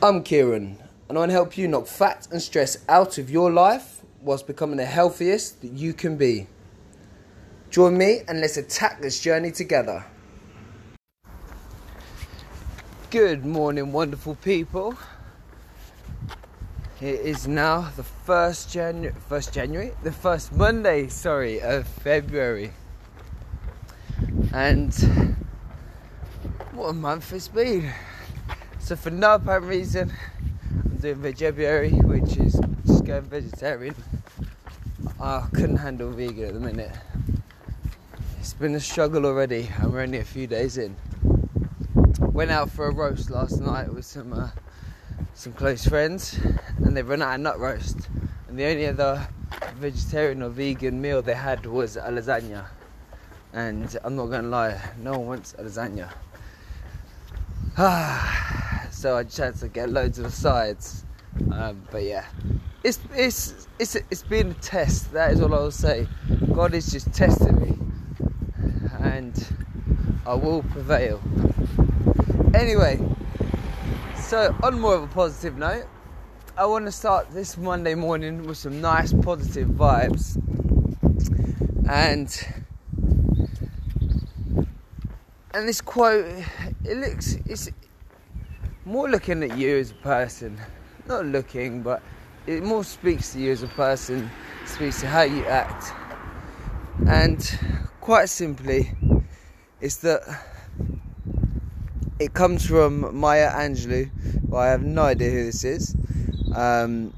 I'm Kieran, and I want to help you knock fat and stress out of your life whilst becoming the healthiest that you can be. Join me and let's attack this journey together. Good morning, wonderful people. It is now the first January, first January, the first Monday, sorry, of February, and what a month it's been. So for no apparent reason, I'm doing Vegebuary, which is just going vegetarian. I couldn't handle vegan at the minute. It's been a struggle already, and we're only a few days in. Went out for a roast last night with some uh, some close friends, and they run out of nut roast. And the only other vegetarian or vegan meal they had was a lasagna. And I'm not gonna lie, no one wants a lasagna. so I just had to get loads of sides. Um, but yeah, it's it's it's it's been a test. That is all I will say. God is just testing me, and I will prevail. Anyway, so, on more of a positive note, I want to start this Monday morning with some nice positive vibes. And and this quote it looks it's more looking at you as a person. Not looking, but it more speaks to you as a person, speaks to how you act. And quite simply, it's that it comes from Maya Angelou. I have no idea who this is. Um,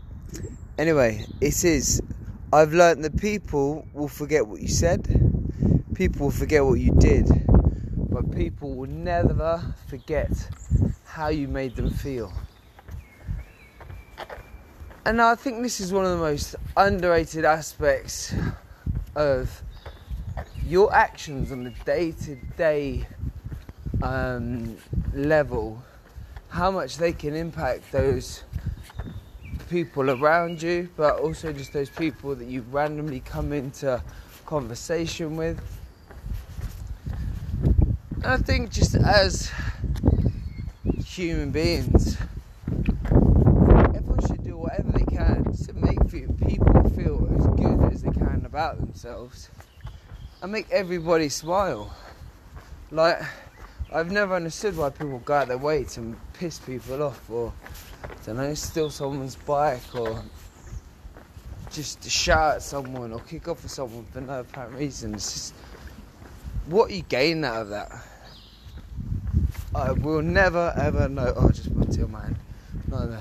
anyway, it is. I've learned that people will forget what you said, people will forget what you did, but people will never forget how you made them feel. And I think this is one of the most underrated aspects of your actions on the day to day level, how much they can impact those people around you, but also just those people that you randomly come into conversation with. And I think just as human beings, everyone should do whatever they can to make people feel as good as they can about themselves and make everybody smile. Like, I've never understood why people go out their way to piss people off or, I don't know, steal someone's bike or just to shout at someone or kick off at someone for no apparent reason. It's just, what you gain out of that? I will never ever know. Oh, I just bumped your man. No, no.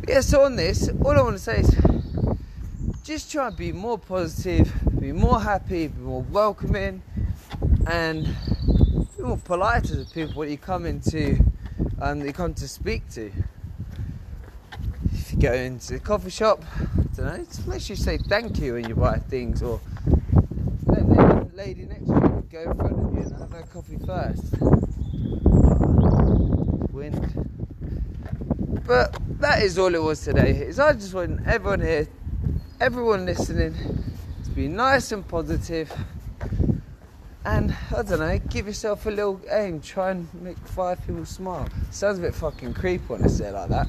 But yeah, so on this, all I want to say is just try and be more positive, be more happy, be more welcoming, and be more polite to the people that you come into um, that you come to speak to. If you go into the coffee shop, I don't know, just make sure you say thank you when you buy things or let the lady next to you go in front of you and have her coffee first. But that is all it was today. Is I just want everyone here, everyone listening, to be nice and positive and I don't know, give yourself a little aim, try and make five people smile. Sounds a bit fucking creepy when I say it like that,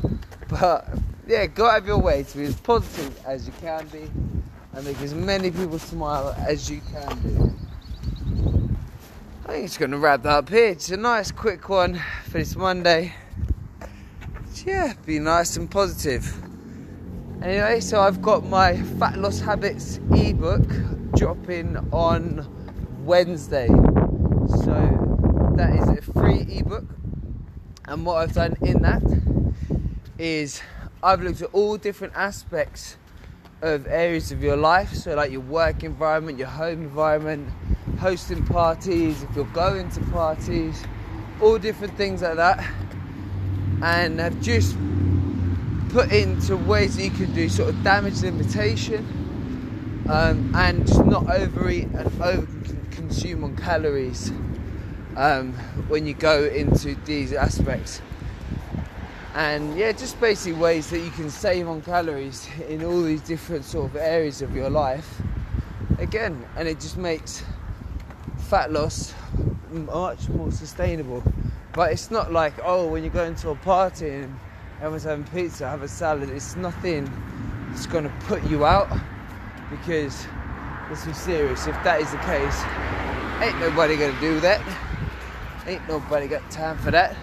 but yeah, go out of your way to be as positive as you can be and make as many people smile as you can do. I think it's going to wrap that up here. It's a nice quick one for this Monday. Yeah, be nice and positive. Anyway, so I've got my Fat Loss Habits ebook dropping on Wednesday. So that is a free ebook. And what I've done in that is I've looked at all different aspects of areas of your life. So, like your work environment, your home environment, hosting parties, if you're going to parties, all different things like that. And I've just put into ways that you can do sort of damage limitation um, and just not overeat and over consume on calories um, when you go into these aspects. And yeah, just basically ways that you can save on calories in all these different sort of areas of your life. Again, and it just makes fat loss much more sustainable. But it's not like, oh, when you go into a party and everyone's having pizza, have a salad. It's nothing that's gonna put you out because let's be serious, if that is the case, ain't nobody gonna do that. Ain't nobody got time for that.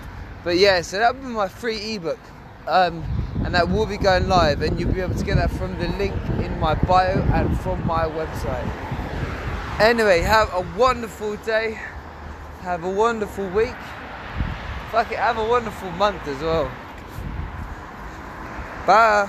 But yeah, so that'll be my free ebook. Um, and that will be going live and you'll be able to get that from the link in my bio and from my website. Anyway, have a wonderful day. Have a wonderful week. Fuck it, have a wonderful month as well. Bye.